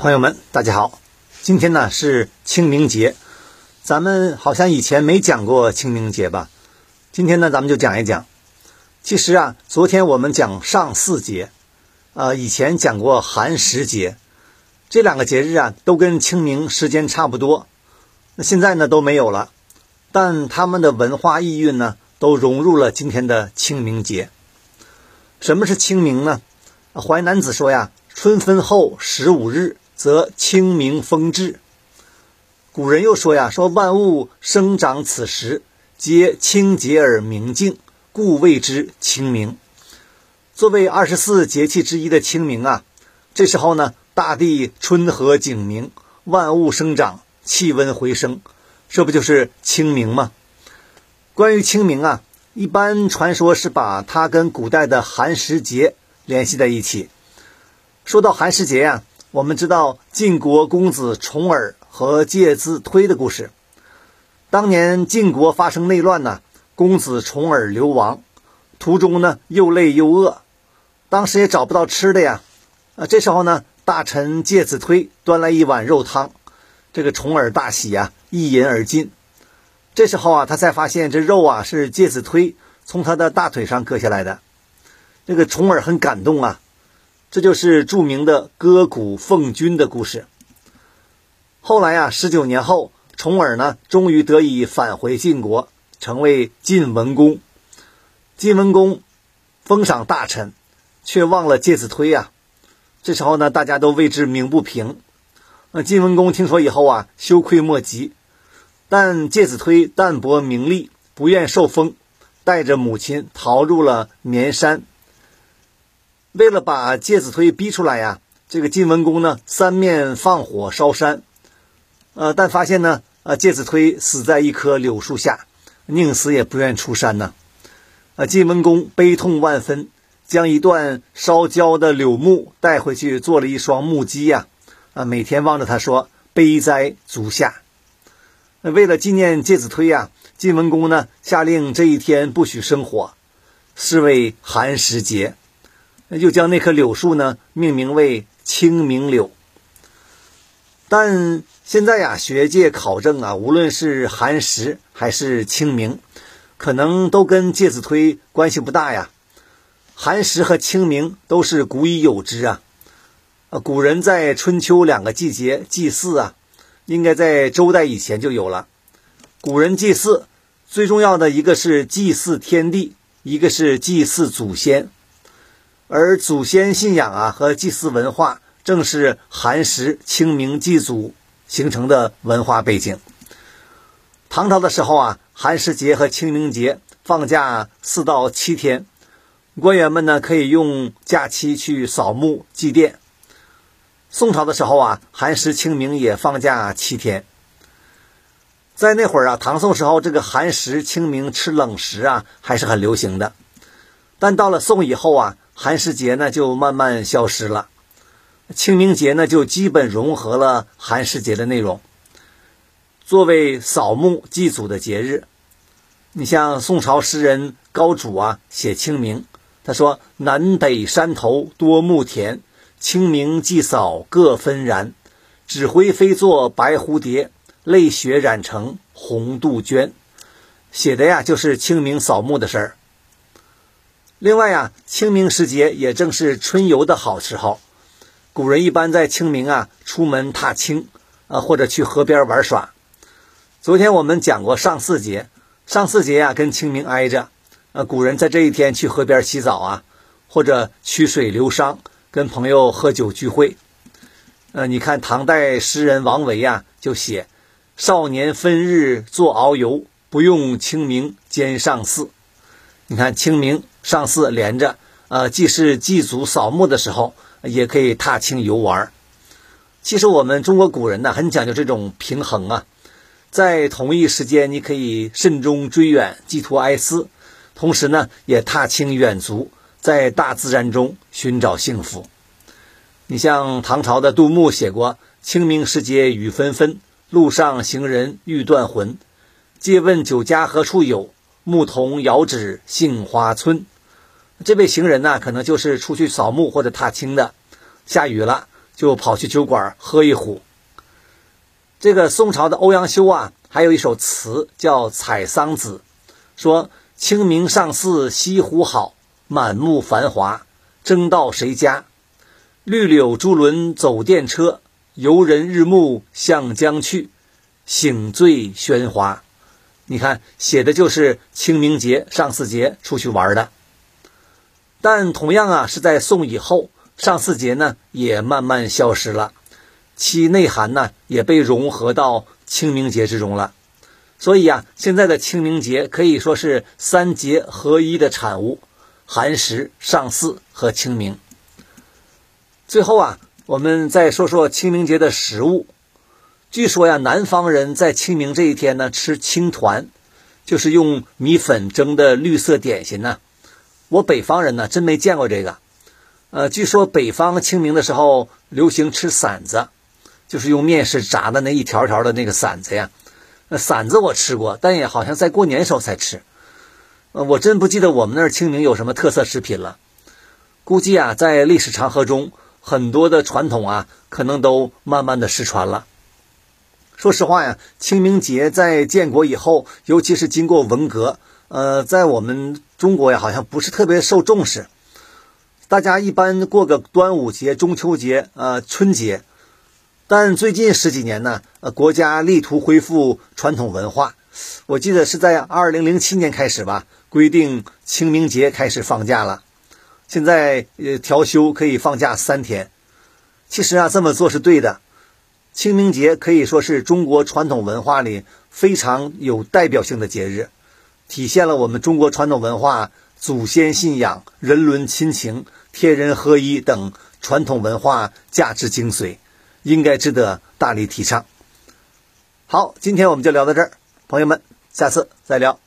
朋友们，大家好，今天呢是清明节，咱们好像以前没讲过清明节吧？今天呢，咱们就讲一讲。其实啊，昨天我们讲上巳节，呃，以前讲过寒食节，这两个节日啊，都跟清明时间差不多。那现在呢都没有了，但他们的文化意蕴呢，都融入了今天的清明节。什么是清明呢？淮南子说呀，春分后十五日。则清明风至。古人又说呀：“说万物生长此时，皆清洁而明净，故谓之清明。”作为二十四节气之一的清明啊，这时候呢，大地春和景明，万物生长，气温回升，这不就是清明吗？关于清明啊，一般传说是把它跟古代的寒食节联系在一起。说到寒食节呀。我们知道晋国公子重耳和介子推的故事。当年晋国发生内乱呢，公子重耳流亡，途中呢又累又饿，当时也找不到吃的呀。啊，这时候呢，大臣介子推端来一碗肉汤，这个重耳大喜呀，一饮而尽。这时候啊，他才发现这肉啊是介子推从他的大腿上割下来的。这个重耳很感动啊。这就是著名的割骨奉君的故事。后来呀，十九年后，重耳呢，终于得以返回晋国，成为晋文公。晋文公封赏大臣，却忘了介子推呀。这时候呢，大家都为之鸣不平。那晋文公听说以后啊，羞愧莫及。但介子推淡泊名利，不愿受封，带着母亲逃入了绵山。为了把介子推逼出来呀，这个晋文公呢三面放火烧山，呃，但发现呢，呃，介子推死在一棵柳树下，宁死也不愿出山呢。呃，晋文公悲痛万分，将一段烧焦的柳木带回去做了一双木屐呀，啊，每天望着他说：“悲哉足下。”为了纪念介子推呀，晋文公呢下令这一天不许生火，是为寒食节。那就将那棵柳树呢命名为清明柳。但现在呀，学界考证啊，无论是寒食还是清明，可能都跟介子推关系不大呀。寒食和清明都是古已有之啊。呃，古人在春秋两个季节祭祀啊，应该在周代以前就有了。古人祭祀最重要的一个是祭祀天地，一个是祭祀祖先。而祖先信仰啊和祭祀文化，正是寒食、清明祭祖形成的文化背景。唐朝的时候啊，寒食节和清明节放假四到七天，官员们呢可以用假期去扫墓祭奠。宋朝的时候啊，寒食、清明也放假七天。在那会儿啊，唐宋时候这个寒食、清明吃冷食啊还是很流行的，但到了宋以后啊。寒食节呢就慢慢消失了，清明节呢就基本融合了寒食节的内容。作为扫墓祭祖的节日，你像宋朝诗人高祖啊写清明，他说：“南北山头多墓田，清明祭扫各纷然。纸灰飞作白蝴蝶，泪血染成红杜鹃。”写的呀就是清明扫墓的事儿。另外呀，清明时节也正是春游的好时候。古人一般在清明啊出门踏青啊，或者去河边玩耍。昨天我们讲过上巳节，上巳节呀跟清明挨着。呃，古人在这一天去河边洗澡啊，或者曲水流觞，跟朋友喝酒聚会。呃，你看唐代诗人王维呀就写：“少年分日作遨游，不用清明兼上巳。”你看清明。上巳连着，呃，既是祭祖扫墓的时候，也可以踏青游玩。其实我们中国古人呢，很讲究这种平衡啊，在同一时间，你可以慎终追远，寄托哀思，同时呢，也踏青远足，在大自然中寻找幸福。你像唐朝的杜牧写过：“清明时节雨纷纷，路上行人欲断魂。借问酒家何处有？牧童遥指杏花村。”这位行人呢，可能就是出去扫墓或者踏青的。下雨了，就跑去酒馆喝一壶。这个宋朝的欧阳修啊，还有一首词叫《采桑子》，说：“清明上巳西湖好，满目繁华，争到谁家？绿柳珠轮走电车，游人日暮向江去，醒醉喧哗。”你看，写的就是清明节、上巳节出去玩的。但同样啊，是在宋以后，上巳节呢也慢慢消失了，其内涵呢也被融合到清明节之中了。所以啊，现在的清明节可以说是三节合一的产物：寒食、上巳和清明。最后啊，我们再说说清明节的食物。据说呀，南方人在清明这一天呢吃青团，就是用米粉蒸的绿色点心呢。我北方人呢真没见过这个。呃，据说北方清明的时候流行吃馓子，就是用面食炸的那一条条的那个馓子呀。那馓子我吃过，但也好像在过年时候才吃。呃，我真不记得我们那儿清明有什么特色食品了。估计啊，在历史长河中，很多的传统啊，可能都慢慢的失传了。说实话呀，清明节在建国以后，尤其是经过文革，呃，在我们中国呀，好像不是特别受重视。大家一般过个端午节、中秋节、呃春节，但最近十几年呢，呃，国家力图恢复传统文化。我记得是在二零零七年开始吧，规定清明节开始放假了。现在呃调休可以放假三天。其实啊，这么做是对的。清明节可以说是中国传统文化里非常有代表性的节日，体现了我们中国传统文化祖先信仰、人伦亲情、天人合一等传统文化价值精髓，应该值得大力提倡。好，今天我们就聊到这儿，朋友们，下次再聊。